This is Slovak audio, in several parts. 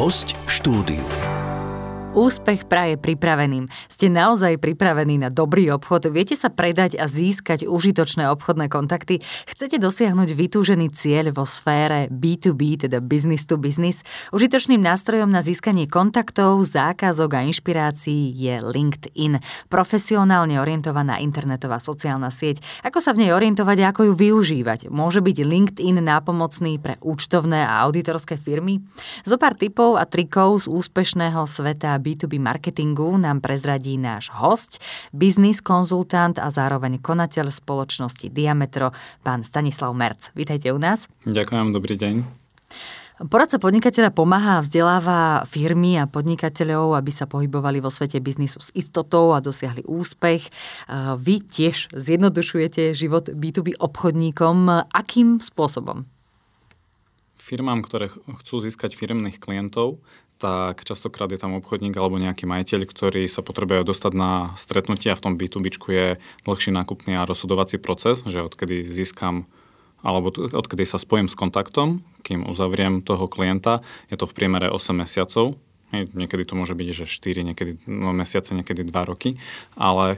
Host v štúdiu. Úspech praje pripraveným. Ste naozaj pripravení na dobrý obchod? Viete sa predať a získať užitočné obchodné kontakty? Chcete dosiahnuť vytúžený cieľ vo sfére B2B, teda business to business? Užitočným nástrojom na získanie kontaktov, zákazok a inšpirácií je LinkedIn. Profesionálne orientovaná internetová sociálna sieť. Ako sa v nej orientovať a ako ju využívať? Môže byť LinkedIn nápomocný pre účtovné a auditorské firmy? Zo pár tipov a trikov z úspešného sveta B2B marketingu nám prezradí náš host, biznis konzultant a zároveň konateľ spoločnosti Diametro, pán Stanislav Merc. Vítajte u nás. Ďakujem, dobrý deň. Poradca podnikateľa pomáha a vzdeláva firmy a podnikateľov, aby sa pohybovali vo svete biznisu s istotou a dosiahli úspech. Vy tiež zjednodušujete život B2B obchodníkom. Akým spôsobom? Firmám, ktoré chcú získať firmných klientov, tak častokrát je tam obchodník alebo nejaký majiteľ, ktorý sa potrebuje dostať na stretnutie a v tom B2B je dlhší nákupný a rozhodovací proces, že odkedy získam alebo odkedy sa spojím s kontaktom, kým uzavriem toho klienta, je to v priemere 8 mesiacov. Niekedy to môže byť, že 4, niekedy no, mesiace, niekedy 2 roky, ale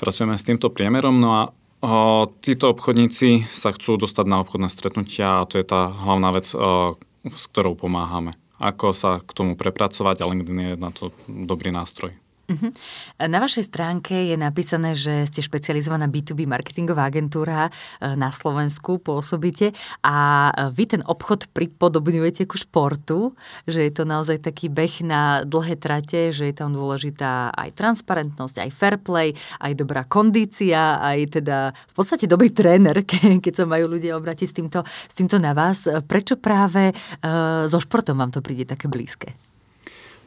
pracujeme s týmto priemerom. No a o, títo obchodníci sa chcú dostať na obchodné stretnutia a to je tá hlavná vec, o, s ktorou pomáhame ako sa k tomu prepracovať a LinkedIn je na to dobrý nástroj. Uh-huh. Na vašej stránke je napísané, že ste špecializovaná B2B marketingová agentúra e, na Slovensku, pôsobíte a vy ten obchod pripodobňujete ku športu, že je to naozaj taký beh na dlhé trate, že je tam dôležitá aj transparentnosť, aj fair play, aj dobrá kondícia, aj teda v podstate dobrý tréner, keď sa majú ľudia obrátiť s týmto, s týmto na vás. Prečo práve e, so športom vám to príde také blízke?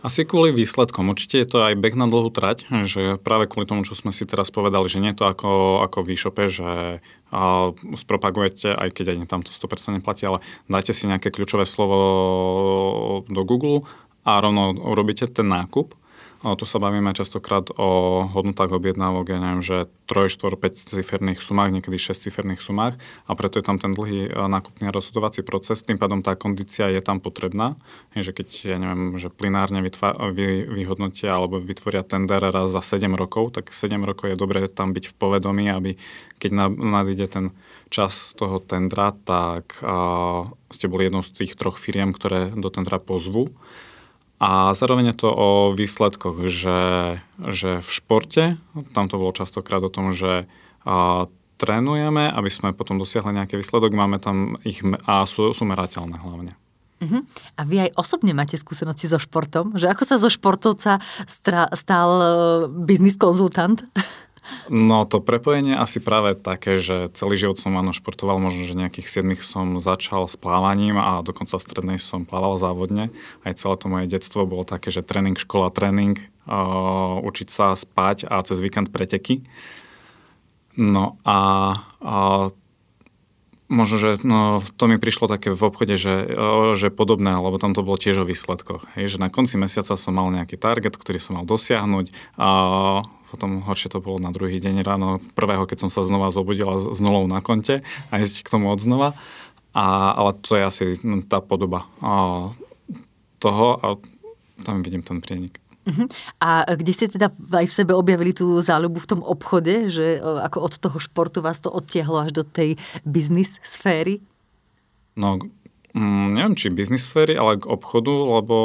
Asi kvôli výsledkom. Určite je to aj beh na dlhú trať, že práve kvôli tomu, čo sme si teraz povedali, že nie je to ako, ako v e-shope, že a spropagujete, aj keď aj tam to 100% neplatí, ale dajte si nejaké kľúčové slovo do Google a rovno urobíte ten nákup tu sa bavíme častokrát o hodnotách objednávok, ja neviem, že 3, 4, 5 ciferných sumách, niekedy 6 ciferných sumách a preto je tam ten dlhý e, nákupný a rozhodovací proces. Tým pádom tá kondícia je tam potrebná, že keď, ja neviem, že plinárne vytvá, vy, vyhodnotia alebo vytvoria tender raz za 7 rokov, tak 7 rokov je dobré tam byť v povedomí, aby keď nadíde ten čas toho tendra, tak a, ste boli jednou z tých troch firiem, ktoré do tendra pozvu a zároveň je to o výsledkoch, že, že v športe, tam to bolo častokrát o tom, že a, trénujeme, aby sme potom dosiahli nejaký výsledok, máme tam ich a sú, sú merateľné hlavne. Uh-huh. A vy aj osobne máte skúsenosti so športom? Že ako sa zo športovca stal uh, biznis konzultant? No to prepojenie asi práve také, že celý život som áno športoval, možno, že nejakých 7 som začal s plávaním a dokonca strednej som plával závodne. Aj celé to moje detstvo bolo také, že tréning, škola, tréning, učiť sa spať a cez víkend preteky. No a, a možno, že no, to mi prišlo také v obchode, že, že podobné, lebo tam to bolo tiež o výsledkoch. Hej, že na konci mesiaca som mal nejaký target, ktorý som mal dosiahnuť a potom horšie to bolo na druhý deň ráno, prvého, keď som sa znova zobudil s nulou na konte a ísť k tomu odznova. A, ale to je asi tá podoba a, toho a tam vidím ten prienik. Uh-huh. A kde ste teda aj v sebe objavili tú záľubu v tom obchode, že ako od toho športu vás to odtiahlo až do tej biznis sféry? No, mm, neviem, či biznis sféry, ale k obchodu, lebo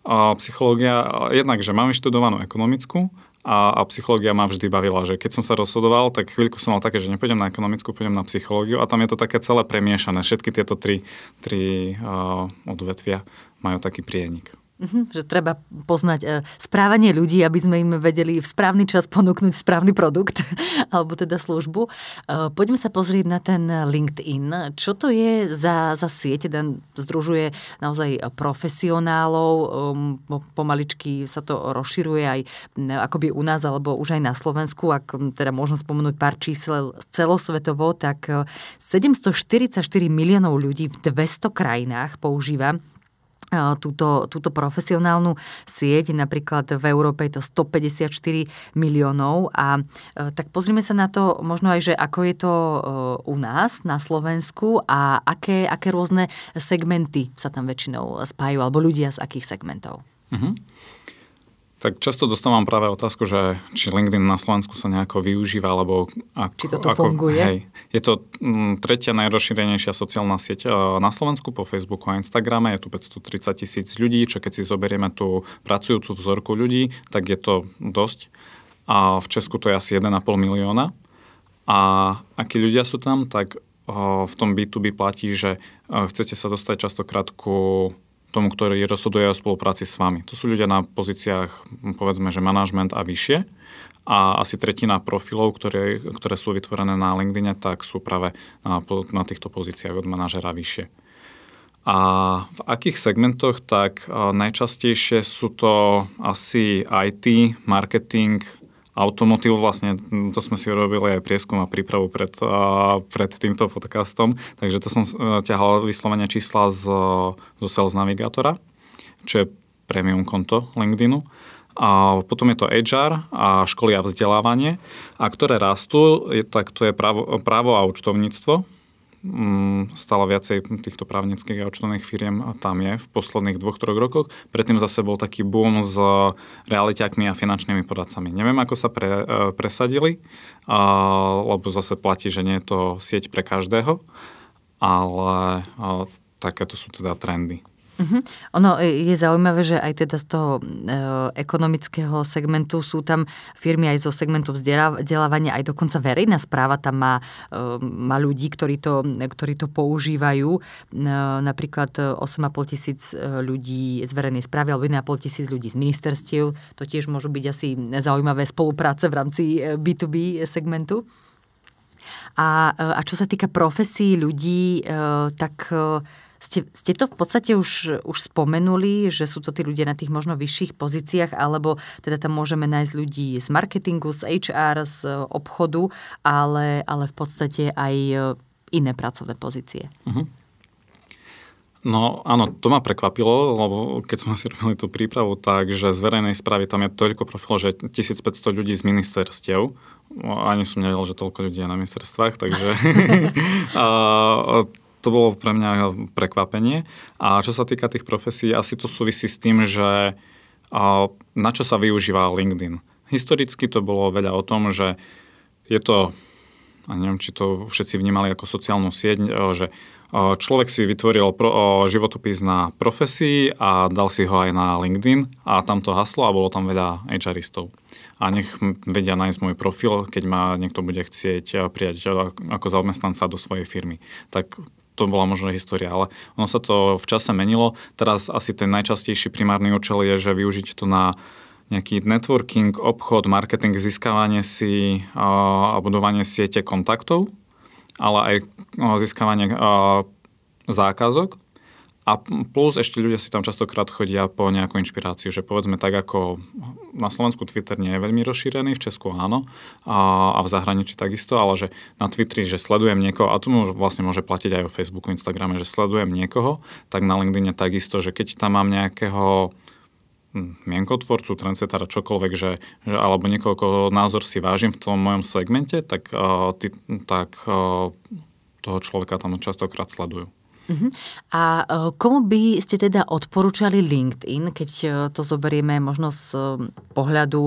a psychológia, jednak, že mám študovanú ekonomickú a, a psychológia ma vždy bavila, že keď som sa rozhodoval, tak chvíľku som mal také, že nepôjdem na ekonomickú, pôjdem na psychológiu a tam je to také celé premiešané. Všetky tieto tri, tri uh, odvetvia majú taký prienik. Uh-huh, že treba poznať uh, správanie ľudí, aby sme im vedeli v správny čas ponúknuť správny produkt alebo teda službu. Uh, poďme sa pozrieť na ten LinkedIn. Čo to je za, za sieť? Ten združuje naozaj profesionálov, um, pomaličky sa to rozširuje aj akoby u nás alebo už aj na Slovensku. Ak teda môžem spomenúť pár čísel celosvetovo, tak 744 miliónov ľudí v 200 krajinách používa túto, túto profesionálnu sieť. Napríklad v Európe je to 154 miliónov. A tak pozrime sa na to možno aj, že ako je to u nás na Slovensku a aké, aké rôzne segmenty sa tam väčšinou spájajú, alebo ľudia z akých segmentov. Uh-huh. Tak často dostávam práve otázku, že či LinkedIn na Slovensku sa nejako využíva, alebo ako, či toto ako, funguje. Hej, je to mm, tretia najrozšírenejšia sociálna sieť e, na Slovensku po Facebooku a Instagrame. Je tu 530 tisíc ľudí, čo keď si zoberieme tú pracujúcu vzorku ľudí, tak je to dosť. A v Česku to je asi 1,5 milióna. A akí ľudia sú tam, tak e, v tom B2B platí, že e, chcete sa dostať častokrát ku tomu, ktorý rozhoduje o spolupráci s vami. To sú ľudia na pozíciách, povedzme, že manažment a vyššie. A asi tretina profilov, ktoré, ktoré sú vytvorené na LinkedIn, tak sú práve na, na týchto pozíciách od manažera vyššie. A v akých segmentoch, tak najčastejšie sú to asi IT, marketing, automotív vlastne, to sme si robili aj prieskum a prípravu pred, pred týmto podcastom, takže to som e, ťahal vyslovene čísla z, zo Sales Navigátora, čo je premium konto LinkedInu. A potom je to HR a školy a vzdelávanie. A ktoré rastú, tak to je právo, právo a účtovníctvo, stále viacej týchto právnických a účtovných firiem tam je v posledných dvoch, troch rokoch. Predtým zase bol taký boom s realiťakmi a finančnými poradcami. Neviem, ako sa pre, e, presadili, lebo zase platí, že nie je to sieť pre každého, ale takéto sú teda trendy. Uh-huh. Ono e, je zaujímavé, že aj teda z toho e, ekonomického segmentu sú tam firmy aj zo segmentu vzdelávania, aj dokonca verejná správa tam má, e, má ľudí, ktorí to, ktorí to používajú. E, napríklad 8,5 tisíc e, ľudí z verejnej správy alebo 1,5 tisíc ľudí z ministerstiev. To tiež môžu byť asi zaujímavé spolupráce v rámci B2B e, segmentu. A, a čo sa týka profesí ľudí, tak ste, ste to v podstate už, už spomenuli, že sú to tí ľudia na tých možno vyšších pozíciách, alebo teda tam môžeme nájsť ľudí z marketingu, z HR, z obchodu, ale, ale v podstate aj e, iné pracovné pozície. Uh-huh. No áno, to ma prekvapilo, lebo keď sme si robili tú prípravu, tak že z verejnej správy tam je toľko profilov, že 1500 ľudí z ministerstiev. Ani som nevedel, že toľko ľudí je na ministerstvách, takže to bolo pre mňa prekvapenie. A čo sa týka tých profesí, asi to súvisí s tým, že na čo sa využíva LinkedIn. Historicky to bolo veľa o tom, že je to, a neviem, či to všetci vnímali ako sociálnu sieť, že človek si vytvoril pro, životopis na profesii a dal si ho aj na LinkedIn a tam to haslo a bolo tam veľa HRistov. A nech vedia nájsť môj profil, keď ma niekto bude chcieť prijať ako zamestnanca do svojej firmy. Tak to bola možno história, ale ono sa to v čase menilo. Teraz asi ten najčastejší primárny účel je, že využiť to na nejaký networking, obchod, marketing, získavanie si a budovanie siete kontaktov, ale aj získavanie zákazok a plus ešte ľudia si tam častokrát chodia po nejakú inšpiráciu, že povedzme tak ako na Slovensku Twitter nie je veľmi rozšírený, v Česku áno a, a v zahraničí takisto, ale že na Twitteri, že sledujem niekoho, a to vlastne môže platiť aj o Facebooku, Instagrame, že sledujem niekoho, tak na LinkedIn takisto, že keď tam mám nejakého hm, mienkotvorcu, trendsetara, čokoľvek, že, že, alebo niekoho názor si vážim v tom mojom segmente, tak, uh, ty, tak uh, toho človeka tam častokrát sledujú. Uh-huh. A e, komu by ste teda odporúčali LinkedIn, keď e, to zoberieme možno z e, pohľadu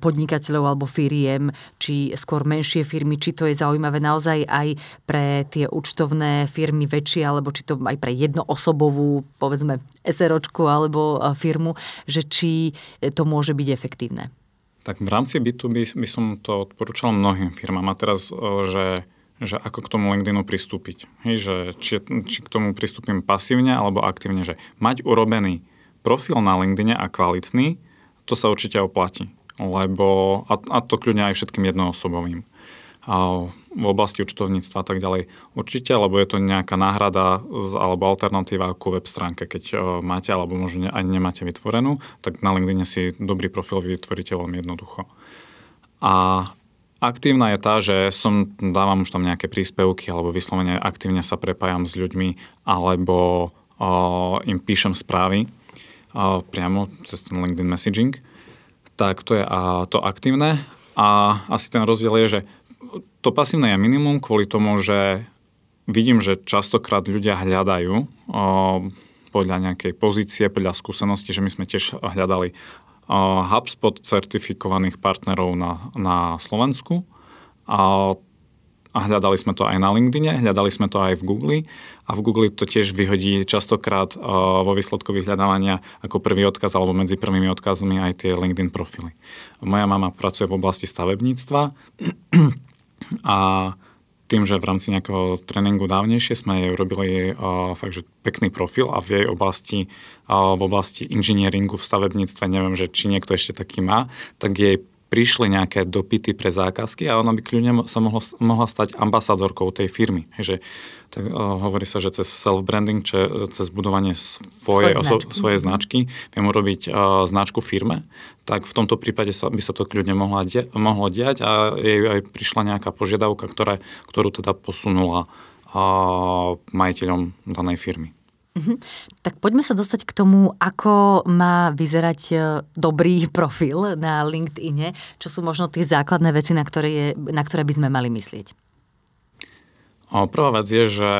podnikateľov alebo firiem, či skôr menšie firmy, či to je zaujímavé naozaj aj pre tie účtovné firmy väčšie, alebo či to aj pre jednoosobovú, povedzme, SROčku alebo firmu, že či to môže byť efektívne. Tak v rámci B2B by som to odporúčal mnohým firmám. A teraz, že že ako k tomu LinkedInu pristúpiť. Hej, že či, či k tomu pristúpim pasívne alebo aktívne, že mať urobený profil na LinkedIne a kvalitný, to sa určite oplatí. Lebo, a, a to kľudne aj všetkým jednoosobovým. A v oblasti účtovníctva a tak ďalej. Určite, lebo je to nejaká náhrada z, alebo alternatíva ku web stránke. Keď o, máte alebo možno ani nemáte vytvorenú, tak na LinkedIne si dobrý profil vytvoríte veľmi jednoducho. A Aktívna je tá, že som, dávam už tam nejaké príspevky alebo vyslovene aktívne sa prepájam s ľuďmi alebo im píšem správy priamo cez ten LinkedIn messaging, tak to je to aktívne. A asi ten rozdiel je, že to pasívne je minimum kvôli tomu, že vidím, že častokrát ľudia hľadajú podľa nejakej pozície, podľa skúsenosti, že my sme tiež hľadali HubSpot certifikovaných partnerov na, na Slovensku. A a hľadali sme to aj na LinkedIne, hľadali sme to aj v Google a v Google to tiež vyhodí častokrát vo výsledku vyhľadávania ako prvý odkaz alebo medzi prvými odkazmi aj tie LinkedIn profily. Moja mama pracuje v oblasti stavebníctva a tým, že v rámci nejakého tréningu dávnejšie sme jej urobili uh, fakt, že pekný profil a v jej oblasti, uh, v oblasti inžinieringu v stavebníctve, neviem, že či niekto ešte taký má, tak jej prišli nejaké dopity pre zákazky a ona by kľudne sa mohla, mohla stať ambasadorkou tej firmy. Že, tak, uh, hovorí sa, že cez self-branding, če, cez budovanie svojej, Svoje značky. svojej značky, viem urobiť uh, značku firme, tak v tomto prípade sa, by sa to kľudne mohla die, mohlo diať a jej aj prišla nejaká požiadavka, ktoré, ktorú teda posunula uh, majiteľom danej firmy. Uh-huh. Tak poďme sa dostať k tomu, ako má vyzerať e, dobrý profil na LinkedIne, čo sú možno tie základné veci, na ktoré, je, na ktoré by sme mali myslieť. Prvá vec je, že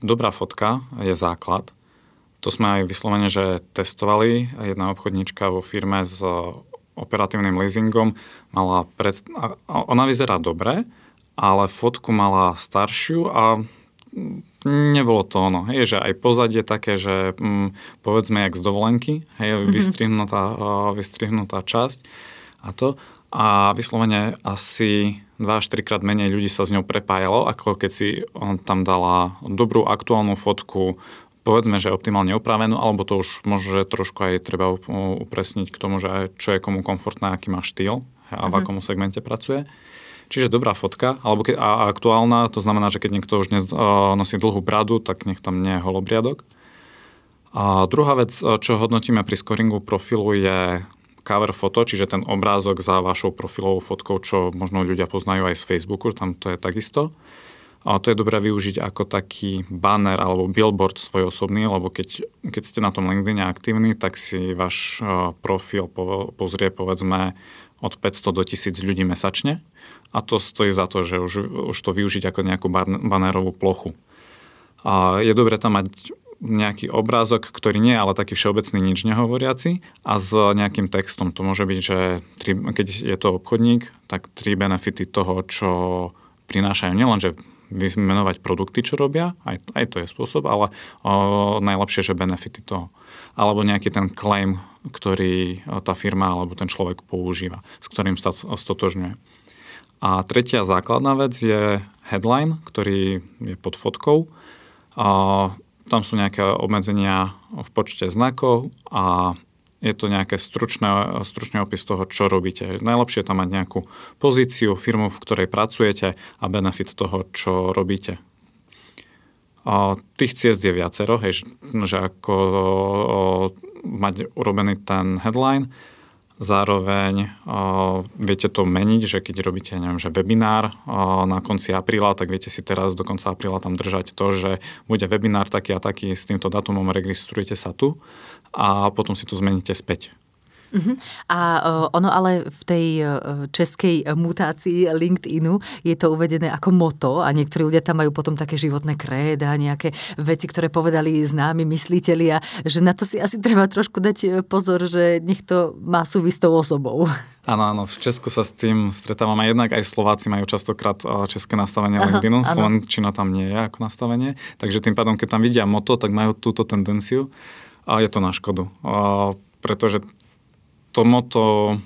dobrá fotka je základ. To sme aj vyslovene, že testovali. Jedna obchodníčka vo firme s operatívnym leasingom mala pred... Ona vyzerá dobre, ale fotku mala staršiu a nebolo to ono. Hej, že aj pozadie také, že mm, povedzme jak z dovolenky, hej, mm-hmm. vystrihnutá, uh, vystrihnutá časť a to. A vyslovene asi 2 až 3 krát menej ľudí sa s ňou prepájalo, ako keď si on tam dala dobrú aktuálnu fotku, povedzme, že optimálne upravenú, alebo to už môže trošku aj treba upresniť k tomu, že čo je komu komfortné, aký má štýl a v mm-hmm. akom segmente pracuje. Čiže dobrá fotka, alebo ke, a aktuálna, to znamená, že keď niekto už dnes nosí dlhú bradu, tak nech tam nie je holobriadok. A druhá vec, čo hodnotíme pri scoringu profilu je cover foto, čiže ten obrázok za vašou profilovou fotkou, čo možno ľudia poznajú aj z Facebooku, tam to je takisto. A to je dobré využiť ako taký banner alebo billboard svoj osobný, lebo keď, keď ste na tom LinkedIn aktívni, tak si váš profil pozrie povedzme od 500 do 1000 ľudí mesačne a to stojí za to, že už, už to využiť ako nejakú banérovú plochu. A je dobré tam mať nejaký obrázok, ktorý nie ale taký všeobecný, nič nehovoriaci a s nejakým textom. To môže byť, že tri, keď je to obchodník, tak tri benefity toho, čo prinášajú nielen, že vymenovať produkty, čo robia, aj, aj to je spôsob, ale o, najlepšie, že benefity toho. Alebo nejaký ten claim, ktorý tá firma alebo ten človek používa, s ktorým sa stotožňuje. A tretia základná vec je headline, ktorý je pod fotkou. A tam sú nejaké obmedzenia v počte znakov a je to nejaké stručné, stručný opis toho, čo robíte. Najlepšie je tam mať nejakú pozíciu, firmu, v ktorej pracujete a benefit toho, čo robíte. A tých ciest je viacero, hej, že ako mať urobený ten headline, Zároveň uh, viete to meniť, že keď robíte neviem, že webinár uh, na konci apríla, tak viete si teraz do konca apríla tam držať to, že bude webinár taký a taký s týmto datumom, registrujete sa tu a potom si to zmeníte späť. Uh-huh. A uh, ono ale v tej uh, českej mutácii LinkedInu je to uvedené ako moto a niektorí ľudia tam majú potom také životné kréda, nejaké veci, ktoré povedali známi mysliteľia, že na to si asi treba trošku dať e, pozor, že nech to má súvisť s tou osobou. Áno, áno, v Česku sa s tým stretávam aj jednak aj Slováci majú častokrát české nastavenie Aha, LinkedInu. Slovenčina tam nie je ako nastavenie, takže tým pádom, keď tam vidia moto, tak majú túto tendenciu a je to na škodu. Pretože to moto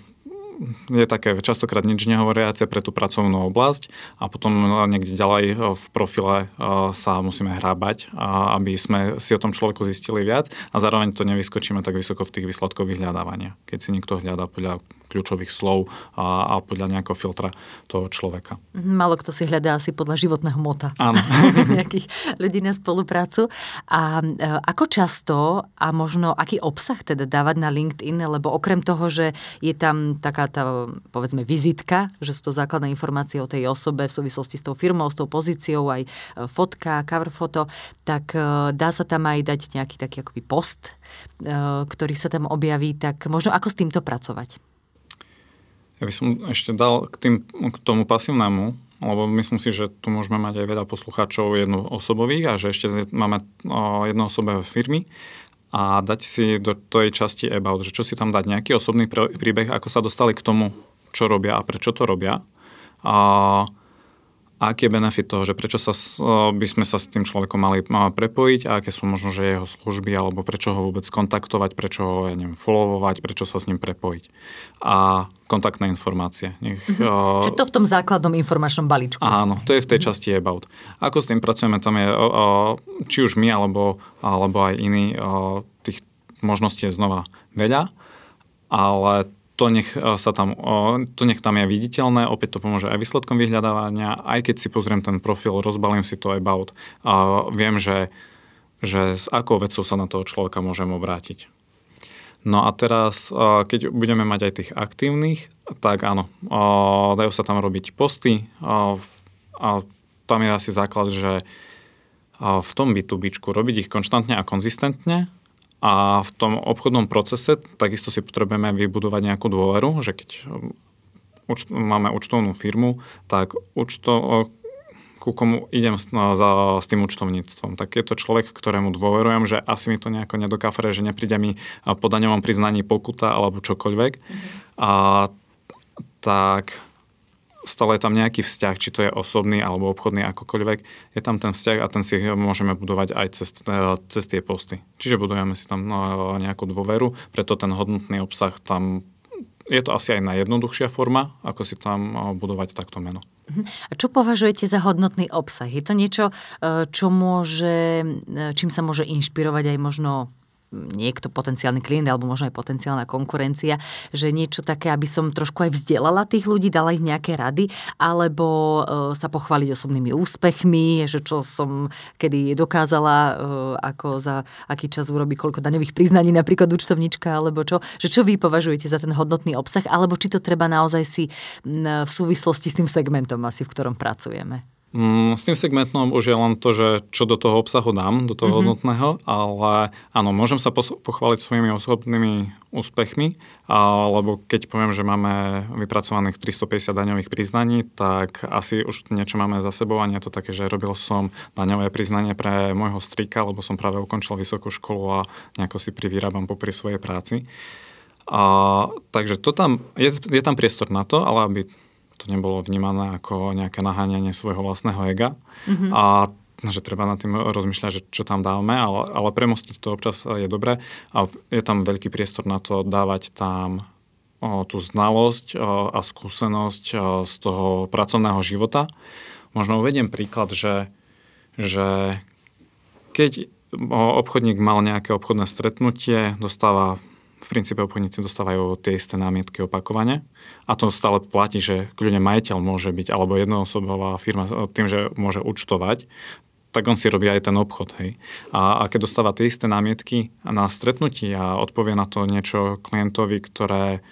je také častokrát nič nehovoriace pre tú pracovnú oblasť a potom niekde ďalej v profile sa musíme hrábať, aby sme si o tom človeku zistili viac a zároveň to nevyskočíme tak vysoko v tých výsledkoch vyhľadávania, keď si niekto hľadá podľa kľúčových slov a, a podľa nejakého filtra toho človeka. Mhm, Malo kto si hľadá asi podľa životného mota. Áno. nejakých ľudí na spoluprácu. A e, ako často a možno aký obsah teda dávať na LinkedIn, lebo okrem toho, že je tam taká tá, povedzme, vizitka, že sú to základné informácie o tej osobe v súvislosti s tou firmou, s tou pozíciou, aj e, fotka, cover foto, tak e, dá sa tam aj dať nejaký taký akoby post, ktorý sa tam objaví, tak možno ako s týmto pracovať? Ja by som ešte dal k, tým, k tomu pasívnemu, lebo myslím si, že tu môžeme mať aj veľa poslucháčov jednoosobových a že ešte máme jednoosobové firmy a dať si do tej časti about, že čo si tam dať, nejaký osobný príbeh, ako sa dostali k tomu, čo robia a prečo to robia. A aký je benefit toho, že prečo sa, by sme sa s tým človekom mali, prepojiť a aké sú možno, že jeho služby alebo prečo ho vôbec kontaktovať, prečo ho, ja neviem, followovať, prečo sa s ním prepojiť. A kontaktné informácie. Nech, mm-hmm. uh, Čiže to v tom základnom informačnom balíčku. Áno, to je v tej mm-hmm. časti about. Ako s tým pracujeme, tam je, uh, či už my alebo, alebo aj iní, uh, tých možností je znova veľa, ale to nech e, sa tam, to nech tam je viditeľné, opäť to pomôže aj výsledkom vyhľadávania, aj keď si pozriem ten profil, rozbalím si to about a viem, že, že s akou vecou sa na toho človeka môžem obrátiť. No a teraz, e, keď budeme mať aj tých aktívnych, tak áno, dajú sa tam robiť posty a tam je asi základ, že v tom B2B robiť ich konštantne a konzistentne a v tom obchodnom procese takisto si potrebujeme vybudovať nejakú dôveru, že keď um, máme účtovnú firmu, tak účto, ku komu idem s, za, s tým účtovníctvom. Tak je to človek, ktorému dôverujem, že asi mi to nejako nedokafre, že nepríde mi po daňovom priznaní pokuta alebo čokoľvek. Mm-hmm. A tak stále je tam nejaký vzťah, či to je osobný alebo obchodný, akokoľvek, je tam ten vzťah a ten si môžeme budovať aj cez, e, cez tie posty. Čiže budujeme si tam no, nejakú dôveru, preto ten hodnotný obsah tam je to asi aj najjednoduchšia forma, ako si tam e, budovať takto meno. Mhm. A čo považujete za hodnotný obsah? Je to niečo, e, čo môže, čím sa môže inšpirovať aj možno niekto potenciálny klient alebo možno aj potenciálna konkurencia, že niečo také, aby som trošku aj vzdelala tých ľudí, dala ich nejaké rady, alebo e, sa pochváliť osobnými úspechmi, že čo som kedy dokázala, e, ako za aký čas urobí koľko daňových priznaní, napríklad účtovnička, alebo čo, že čo vy považujete za ten hodnotný obsah, alebo či to treba naozaj si v súvislosti s tým segmentom asi, v ktorom pracujeme. Mm, s tým segmentom už je len to, že čo do toho obsahu dám, do toho mm-hmm. hodnotného, ale áno, môžem sa pochváliť svojimi osobnými úspechmi, alebo keď poviem, že máme vypracovaných 350 daňových priznaní, tak asi už niečo máme za sebou a nie je to také, že robil som daňové priznanie pre môjho strika, lebo som práve ukončil vysokú školu a nejako si privyrábam popri svojej práci. A, takže to tam, je, je tam priestor na to, ale aby to nebolo vnímané ako nejaké naháňanie svojho vlastného ega. Mm-hmm. A že treba nad tým rozmýšľať, že čo tam dávame, ale, ale premostiť to občas je dobré a je tam veľký priestor na to dávať tam o, tú znalosť o, a skúsenosť o, z toho pracovného života. Možno uvediem príklad, že, že keď obchodník mal nejaké obchodné stretnutie, dostáva v princípe obchodníci dostávajú tie isté námietky opakovane a to stále platí, že kľudne majiteľ môže byť alebo jednoosobová firma tým, že môže účtovať, tak on si robí aj ten obchod. Hej. A, a keď dostáva tie isté námietky na stretnutí a odpovie na to niečo klientovi, ktoré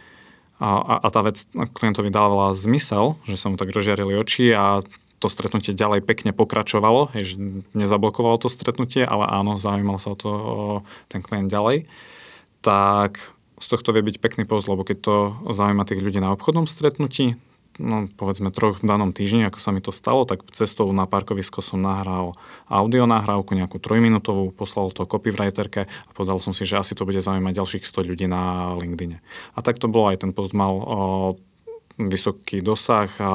a, a tá vec klientovi dávala zmysel, že sa mu tak rozžiarili oči a to stretnutie ďalej pekne pokračovalo, hej, že nezablokovalo to stretnutie, ale áno, zaujímal sa o to o ten klient ďalej tak z tohto vie byť pekný post, lebo keď to zaujíma tých ľudí na obchodnom stretnutí, no povedzme troch v danom týždni, ako sa mi to stalo, tak cestou na parkovisko som nahral audio nahrávku, nejakú trojminútovú, poslal to copywriterke a povedal som si, že asi to bude zaujímať ďalších 100 ľudí na LinkedIne. A tak to bolo aj ten post mal o, vysoký dosah a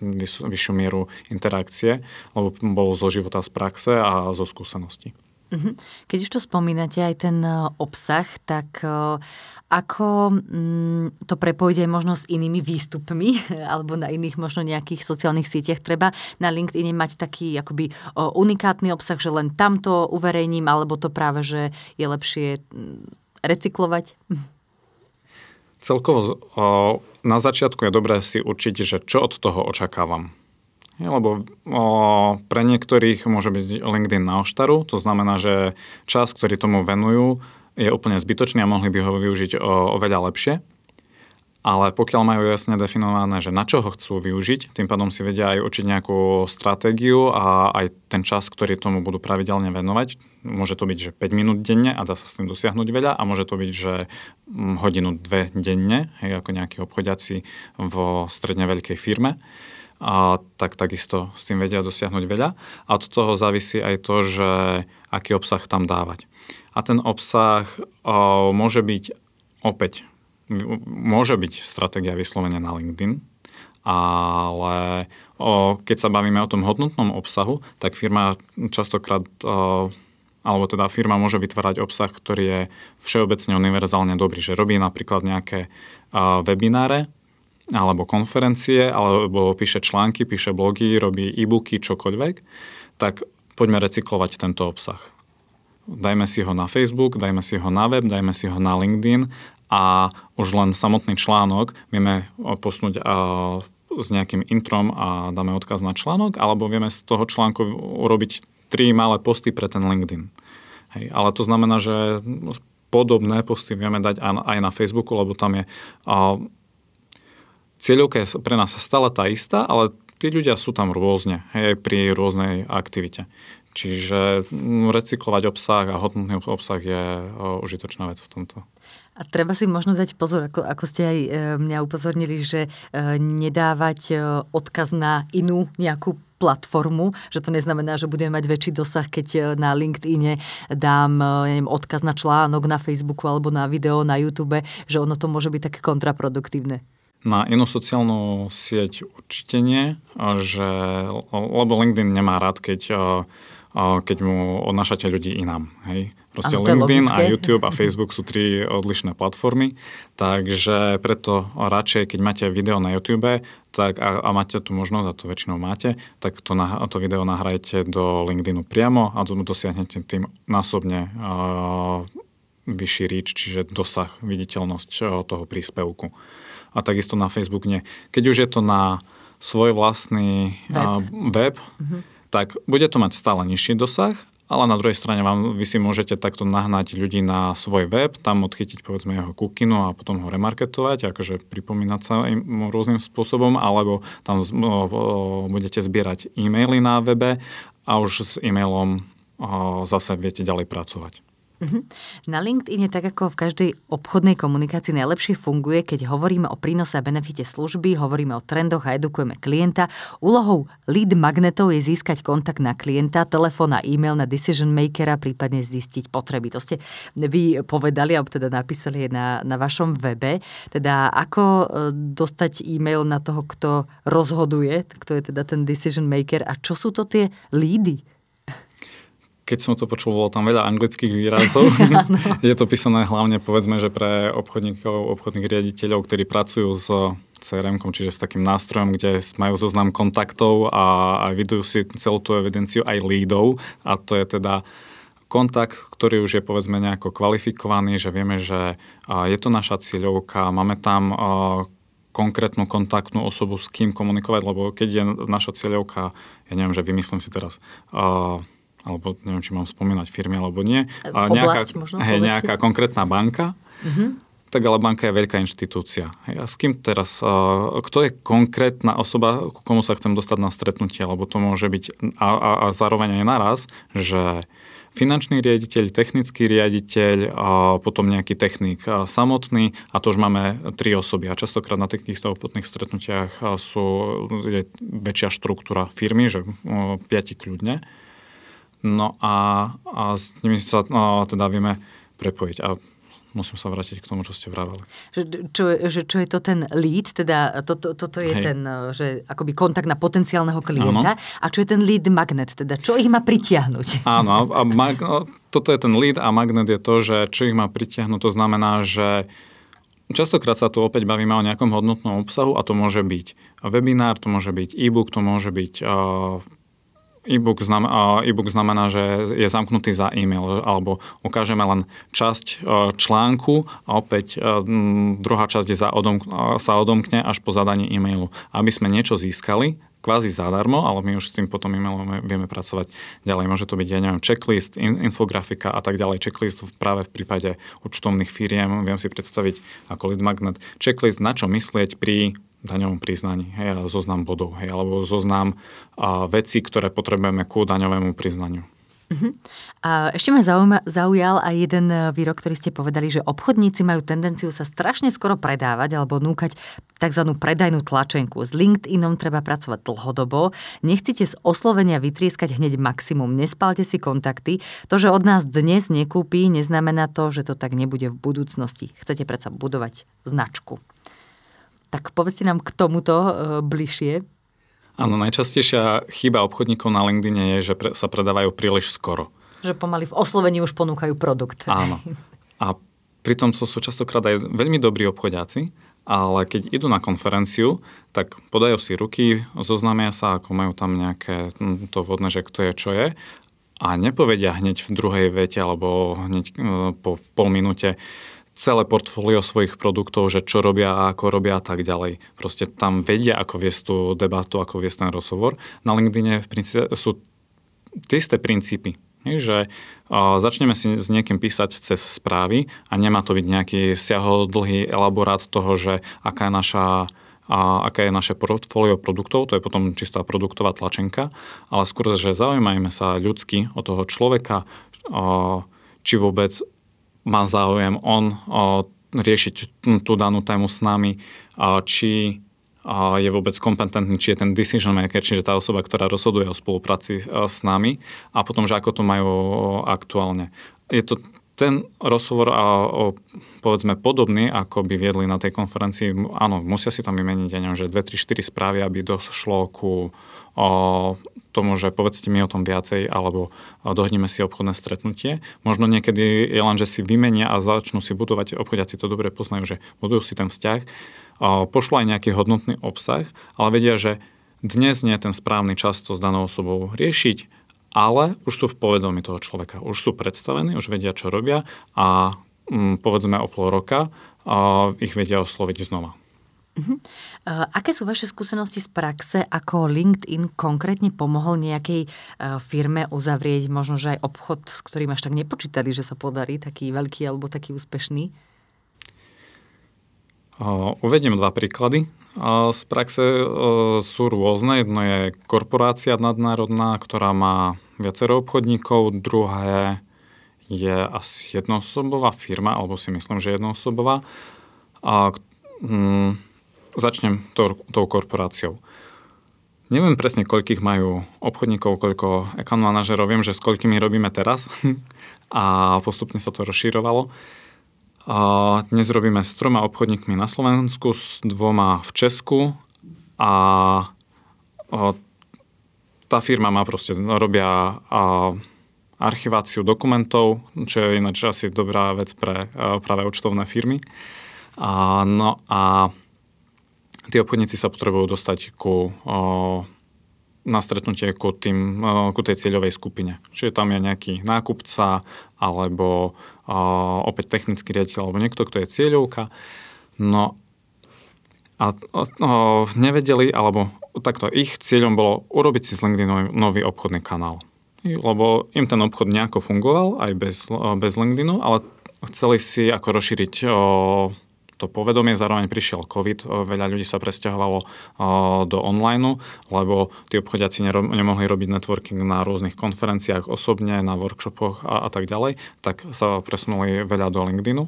vys- vyššiu mieru interakcie, lebo bolo zo života z praxe a zo skúsenosti. Mhm. Keď už to spomínate, aj ten e, obsah, tak e, ako mm, to prepojiť aj možno s inými výstupmi alebo na iných možno nejakých sociálnych sieťach? Treba na LinkedIn mať taký akoby unikátny obsah, že len tamto uverejním, alebo to práve, že je lepšie mm, recyklovať? Celkovo na začiatku je dobré si určiť, že čo od toho očakávam. Lebo o, pre niektorých môže byť LinkedIn na oštaru, to znamená, že čas, ktorý tomu venujú, je úplne zbytočný a mohli by ho využiť o, oveľa lepšie. ale pokiaľ majú jasne definované, že na čo ho chcú využiť, tým pádom si vedia aj učiť nejakú stratégiu a aj ten čas, ktorý tomu budú pravidelne venovať. Môže to byť, že 5 minút denne a dá sa s tým dosiahnuť veľa a môže to byť, že mm, hodinu, dve denne, hej, ako nejakí obchodiaci vo stredne veľkej firme. A tak takisto s tým vedia dosiahnuť veľa. A od toho závisí aj to, že aký obsah tam dávať. A ten obsah o, môže byť opäť môže byť stratégia vyslovene na LinkedIn, ale o, keď sa bavíme o tom hodnotnom obsahu, tak firma častokrát, o, alebo teda firma môže vytvárať obsah, ktorý je všeobecne univerzálne dobrý, že robí napríklad nejaké webináre, alebo konferencie, alebo píše články, píše blogy, robí e-booky, čokoľvek, tak poďme recyklovať tento obsah. Dajme si ho na Facebook, dajme si ho na web, dajme si ho na LinkedIn a už len samotný článok vieme posnúť s nejakým introm a dáme odkaz na článok, alebo vieme z toho článku urobiť tri malé posty pre ten LinkedIn. Hej, ale to znamená, že podobné posty vieme dať aj na Facebooku, lebo tam je cieľovka je pre nás stále tá istá, ale tí ľudia sú tam rôzne, hej, pri rôznej aktivite. Čiže recyklovať obsah a hodnotný obsah je užitočná vec v tomto. A treba si možno dať pozor, ako, ako ste aj e, mňa upozornili, že e, nedávať e, odkaz na inú nejakú platformu, že to neznamená, že budeme mať väčší dosah, keď na LinkedIne dám neviem, odkaz na článok na Facebooku alebo na video na YouTube, že ono to môže byť také kontraproduktívne. Na inú sociálnu sieť určite nie, že, lebo LinkedIn nemá rád, keď, keď mu odnášate ľudí inám. Hej? Proste ano, LinkedIn a YouTube a Facebook sú tri odlišné platformy, takže preto radšej, keď máte video na YouTube tak a, a máte tu možnosť, a to väčšinou máte, tak to, na, to video nahrajte do LinkedInu priamo a dosiahnete tým násobne uh, vyšší reach, čiže dosah, viditeľnosť uh, toho príspevku. A takisto na Facebook nie. Keď už je to na svoj vlastný web, web uh-huh. tak bude to mať stále nižší dosah, ale na druhej strane vám, vy si môžete takto nahnať ľudí na svoj web, tam odchytiť povedzme jeho kukinu a potom ho remarketovať, akože pripomínať sa im rôznym spôsobom, alebo tam budete zbierať e-maily na webe a už s e-mailom zase viete ďalej pracovať. Mhm. Na LinkedIn tak ako v každej obchodnej komunikácii najlepšie funguje, keď hovoríme o prínose a benefite služby, hovoríme o trendoch a edukujeme klienta. Úlohou lead magnetov je získať kontakt na klienta, telefón a e-mail na decision makera, prípadne zistiť potreby. To ste vy povedali, alebo teda napísali na, na vašom webe. Teda ako e, dostať e-mail na toho, kto rozhoduje, kto je teda ten decision maker a čo sú to tie lídy? Keď som to počul, bolo tam veľa anglických výrazov. je to písané hlavne, povedzme, že pre obchodníkov, obchodných riaditeľov, ktorí pracujú s crm čiže s takým nástrojom, kde majú zoznam kontaktov a, a vidujú si celú tú evidenciu aj lídov a to je teda kontakt, ktorý už je povedzme nejako kvalifikovaný, že vieme, že je to naša cieľovka, máme tam konkrétnu kontaktnú osobu, s kým komunikovať, lebo keď je naša cieľovka, ja neviem, že vymyslím si teraz, alebo neviem, či mám spomínať firmy alebo nie, a nejaká, možno, hej, nejaká konkrétna banka, uh-huh. tak ale banka je veľká inštitúcia. Hej, a s kým teraz, uh, kto je konkrétna osoba, ku komu sa chcem dostať na stretnutie, lebo to môže byť a, a, a zároveň aj naraz, že finančný riaditeľ, technický riaditeľ a potom nejaký technik samotný a to už máme tri osoby. A častokrát na takýchto obchodných stretnutiach sú, je väčšia štruktúra firmy, že piati kľudne. No a, a s nimi sa no, teda vieme prepojiť. A musím sa vrátiť k tomu, čo ste vravali. Že, čo, že, čo je to ten lead, teda toto to, to je Hej. ten, že akoby kontakt na potenciálneho klienta. Áno. A čo je ten lead magnet, teda čo ich má pritiahnuť? Áno, a mag, toto je ten lead a magnet je to, že čo ich má pritiahnuť, to znamená, že Častokrát sa tu opäť bavíme o nejakom hodnotnom obsahu a to môže byť webinár, to môže byť e-book, to môže byť uh, E-book, znamená, e-book znamená, že je zamknutý za e-mail, alebo ukážeme len časť e, článku a opäť e, druhá časť za odom, sa odomkne až po zadaní e-mailu. Aby sme niečo získali, kvázi zadarmo, ale my už s tým potom e-mailom vieme pracovať ďalej. Môže to byť, ja neviem, checklist, in, infografika a tak ďalej. Checklist práve v prípade účtovných firiem, viem si predstaviť ako lead magnet. Checklist, na čo myslieť pri daňovom priznaní, hej, zoznam bodov, hej, alebo zoznam a, veci, ktoré potrebujeme ku daňovému priznaniu. Uh-huh. A ešte ma zaujíma, zaujal aj jeden e, výrok, ktorý ste povedali, že obchodníci majú tendenciu sa strašne skoro predávať alebo núkať tzv. predajnú tlačenku. S LinkedInom treba pracovať dlhodobo. Nechcete z oslovenia vytrieskať hneď maximum. Nespálte si kontakty. To, že od nás dnes nekúpi, neznamená to, že to tak nebude v budúcnosti. Chcete predsa budovať značku. Tak povedzte nám k tomuto e, bližšie. Áno, najčastejšia chyba obchodníkov na LinkedIn je, že pre, sa predávajú príliš skoro. Že pomaly v oslovení už ponúkajú produkt. Áno. A pritom to sú častokrát aj veľmi dobrí obchodiaci, ale keď idú na konferenciu, tak podajú si ruky, zoznámia sa, ako majú tam nejaké hm, to vodné, že kto je, čo je a nepovedia hneď v druhej vete alebo hneď hm, po pol minúte, celé portfólio svojich produktov, že čo robia a ako robia a tak ďalej. Proste tam vedia, ako viesť tú debatu, ako viesť ten rozhovor. Na LinkedIn v sú tie isté princípy. Že začneme si s niekým písať cez správy a nemá to byť nejaký dlhý elaborát toho, že aká je naša a aké je naše portfólio produktov, to je potom čistá produktová tlačenka, ale skôr, že zaujímajme sa ľudsky o toho človeka, či vôbec má záujem on riešiť tú danú tému s nami, či je vôbec kompetentný, či je ten decision maker, čiže tá osoba, ktorá rozhoduje o spolupráci s nami a potom, že ako to majú aktuálne. Je to ten rozhovor a o, povedzme podobný, ako by viedli na tej konferencii, áno, musia si tam vymeniť, ja že 2, 3, 4 správy, aby došlo ku o, tomu, že povedzte mi o tom viacej, alebo dohodneme si obchodné stretnutie. Možno niekedy je len, že si vymenia a začnú si budovať, obchodiaci to dobre poznajú, že budujú si ten vzťah, pošlo aj nejaký hodnotný obsah, ale vedia, že dnes nie je ten správny čas to s danou osobou riešiť, ale už sú v povedomí toho človeka. Už sú predstavení, už vedia, čo robia a mm, povedzme o pol roka ich vedia osloviť znova. Uh-huh. Aké sú vaše skúsenosti z praxe, ako LinkedIn konkrétne pomohol nejakej uh, firme uzavrieť možno, že aj obchod, s ktorým až tak nepočítali, že sa podarí, taký veľký alebo taký úspešný? Uvediem dva príklady. Z praxe sú rôzne. Jedno je korporácia nadnárodná, ktorá má viacero obchodníkov. Druhé je asi jednoosobová firma, alebo si myslím, že jednoosobová. A, hm, začnem tou, tou korporáciou. Neviem presne, koľkých majú obchodníkov, koľko account manažerov. Viem, že s koľkými robíme teraz a postupne sa to rozširovalo. Dnes robíme s troma obchodníkmi na Slovensku, s dvoma v Česku a, tá firma má proste, robia archiváciu dokumentov, čo je ináč asi dobrá vec pre práve účtovné firmy. No a tí obchodníci sa potrebujú dostať ku na stretnutie ku, tým, ku tej cieľovej skupine. Čiže tam je nejaký nákupca alebo opäť technický riaditeľ alebo niekto, kto je cieľovka. No a o, nevedeli, alebo takto ich cieľom bolo urobiť si z LinkedIn nový obchodný kanál. Lebo im ten obchod nejako fungoval aj bez, bez LinkedInu, ale chceli si ako rozšíriť o, to povedomie, zároveň prišiel COVID, veľa ľudí sa presťahovalo do online, lebo tí obchodiaci nemohli robiť networking na rôznych konferenciách osobne, na workshopoch a, a tak ďalej, tak sa presunuli veľa do LinkedInu.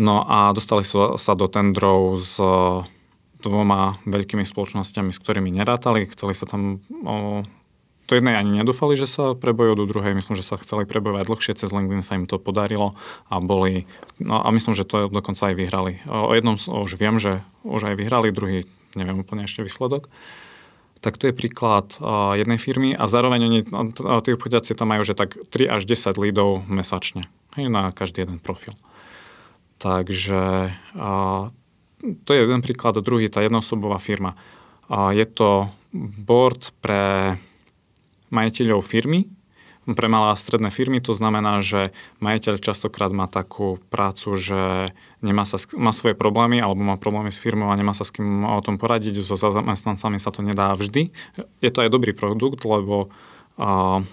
No a dostali sa, do tendrov s dvoma veľkými spoločnosťami, s ktorými nerátali, chceli sa tam do jednej ani nedúfali, že sa prebojú, do druhej myslím, že sa chceli prebojovať dlhšie, cez LinkedIn sa im to podarilo a boli, no a myslím, že to dokonca aj vyhrali. O jednom už viem, že už aj vyhrali, druhý neviem úplne ešte výsledok. Tak to je príklad uh, jednej firmy a zároveň oni, tí obchodiaci tam majú, že tak 3 až 10 lídov mesačne na každý jeden profil. Takže uh, to je jeden príklad, druhý, tá jednoosobová firma. Uh, je to board pre majiteľov firmy, pre malé a stredné firmy. To znamená, že majiteľ častokrát má takú prácu, že nemá sa, má svoje problémy alebo má problémy s firmou a nemá sa s kým o tom poradiť. So zamestnancami sa to nedá vždy. Je to aj dobrý produkt, lebo uh,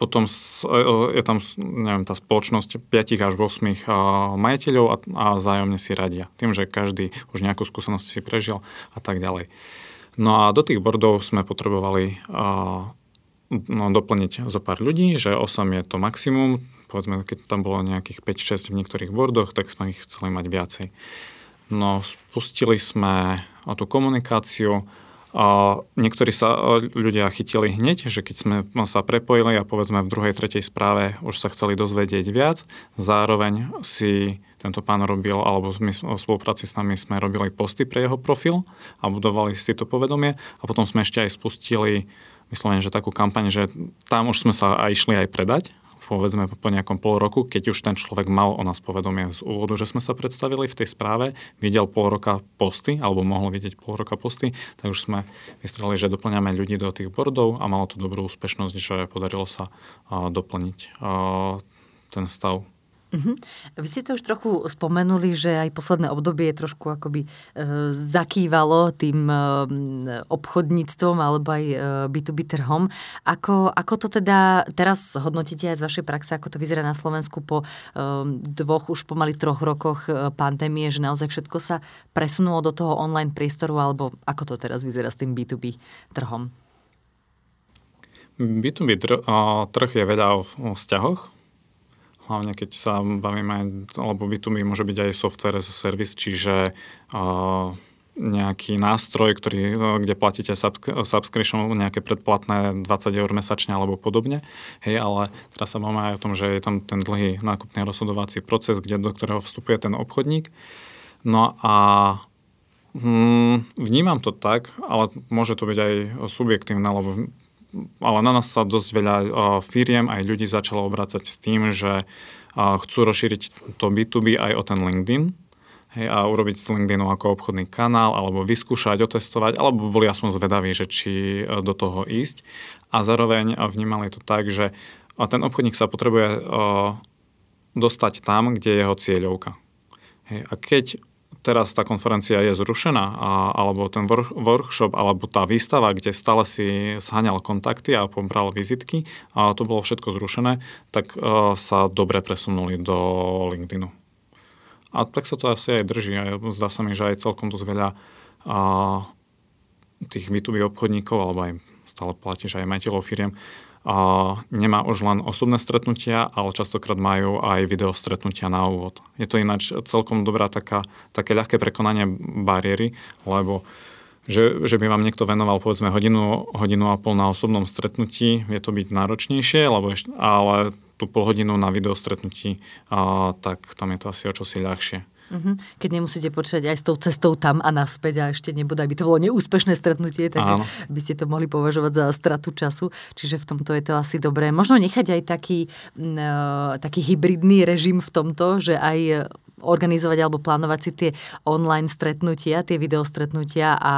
potom je tam neviem, tá spoločnosť 5 až 8 majiteľov a, a zájomne si radia. Tým, že každý už nejakú skúsenosť si prežil a tak ďalej. No a do tých bordov sme potrebovali no, doplniť zo pár ľudí, že 8 je to maximum. Povedzme, keď tam bolo nejakých 5-6 v niektorých bordoch, tak sme ich chceli mať viacej. No, spustili sme tú komunikáciu, a niektorí sa ľudia chytili hneď, že keď sme sa prepojili a povedzme v druhej, tretej správe už sa chceli dozvedieť viac, zároveň si tento pán robil, alebo my v spolupráci s nami sme robili posty pre jeho profil a budovali si to povedomie. A potom sme ešte aj spustili vyslovene, že takú kampaň, že tam už sme sa aj išli aj predať, povedzme po nejakom pol roku, keď už ten človek mal o nás povedomie z úvodu, že sme sa predstavili v tej správe, videl pol roka posty, alebo mohol vidieť pol roka posty, tak už sme vystrali, že doplňame ľudí do tých bordov a malo to dobrú úspešnosť, že podarilo sa doplniť ten stav Uh-huh. Vy ste to už trochu spomenuli, že aj posledné obdobie trošku akoby e, zakývalo tým e, obchodníctvom alebo aj e, B2B trhom. Ako, ako to teda teraz hodnotíte aj z vašej praxe, ako to vyzerá na Slovensku po e, dvoch, už pomaly troch rokoch e, pandémie, že naozaj všetko sa presunulo do toho online priestoru, alebo ako to teraz vyzerá s tým B2B trhom? B2B trh je veľa o vzťahoch, hlavne keď sa bavíme, alebo B2B môže byť aj software as a service, čiže uh, nejaký nástroj, ktorý, kde platíte subscription, nejaké predplatné 20 eur mesačne alebo podobne. Hej, ale teraz sa máme aj o tom, že je tam ten dlhý nákupný rozhodovací proces, kde, do ktorého vstupuje ten obchodník. No a hm, vnímam to tak, ale môže to byť aj subjektívne, lebo ale na nás sa dosť veľa firiem aj ľudí začalo obracať s tým, že chcú rozšíriť to B2B aj o ten LinkedIn hej, a urobiť z LinkedInu ako obchodný kanál alebo vyskúšať, otestovať, alebo boli aspoň zvedaví, že či e, do toho ísť. A zároveň vnímali to tak, že ten obchodník sa potrebuje dostať tam, kde je jeho cieľovka. Hej, a keď teraz tá konferencia je zrušená, a, alebo ten workshop, alebo tá výstava, kde stále si zháňal kontakty a pobral vizitky, a to bolo všetko zrušené, tak uh, sa dobre presunuli do LinkedInu. A tak sa to asi aj drží. A zdá sa mi, že aj celkom dosť veľa uh, tých B2B obchodníkov, alebo aj stále platí, že aj majiteľov firiem, a nemá už len osobné stretnutia, ale častokrát majú aj video stretnutia na úvod. Je to ináč celkom dobrá taká, také ľahké prekonanie bariéry, lebo že, že by vám niekto venoval povedzme hodinu, hodinu a pol na osobnom stretnutí, je to byť náročnejšie, lebo ešte, ale tú pol hodinu na video stretnutí, a, tak tam je to asi o čosi ľahšie. Uh-huh. Keď nemusíte počítať aj s tou cestou tam a naspäť a ešte nebude, aby to bolo neúspešné stretnutie, tak Áno. by ste to mohli považovať za stratu času. Čiže v tomto je to asi dobré. Možno nechať aj taký, uh, taký hybridný režim v tomto, že aj organizovať alebo plánovať si tie online stretnutia, tie videostretnutia a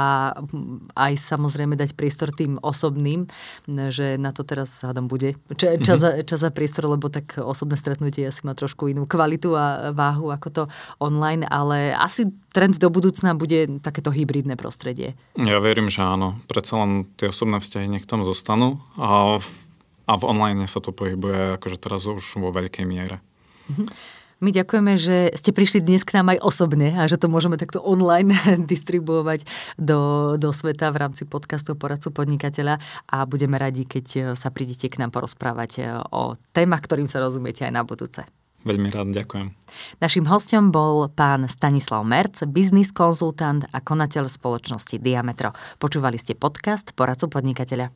aj samozrejme dať priestor tým osobným, že na to teraz hádam bude čas, mm-hmm. čas a priestor, lebo tak osobné stretnutie asi má trošku inú kvalitu a váhu ako to online, ale asi trend do budúcna bude takéto hybridné prostredie. Ja verím, že áno. Predsa len tie osobné vzťahy nech tam zostanú a v, a v online sa to pohybuje akože teraz už vo veľkej miere. Mm-hmm. My ďakujeme, že ste prišli dnes k nám aj osobne a že to môžeme takto online distribuovať do, do sveta v rámci podcastu Poradcu podnikateľa a budeme radi, keď sa prídete k nám porozprávať e, o témach, ktorým sa rozumiete aj na budúce. Veľmi rád, ďakujem. Našim hostom bol pán Stanislav Merc, biznis konzultant a konateľ spoločnosti Diametro. Počúvali ste podcast Poradcu podnikateľa.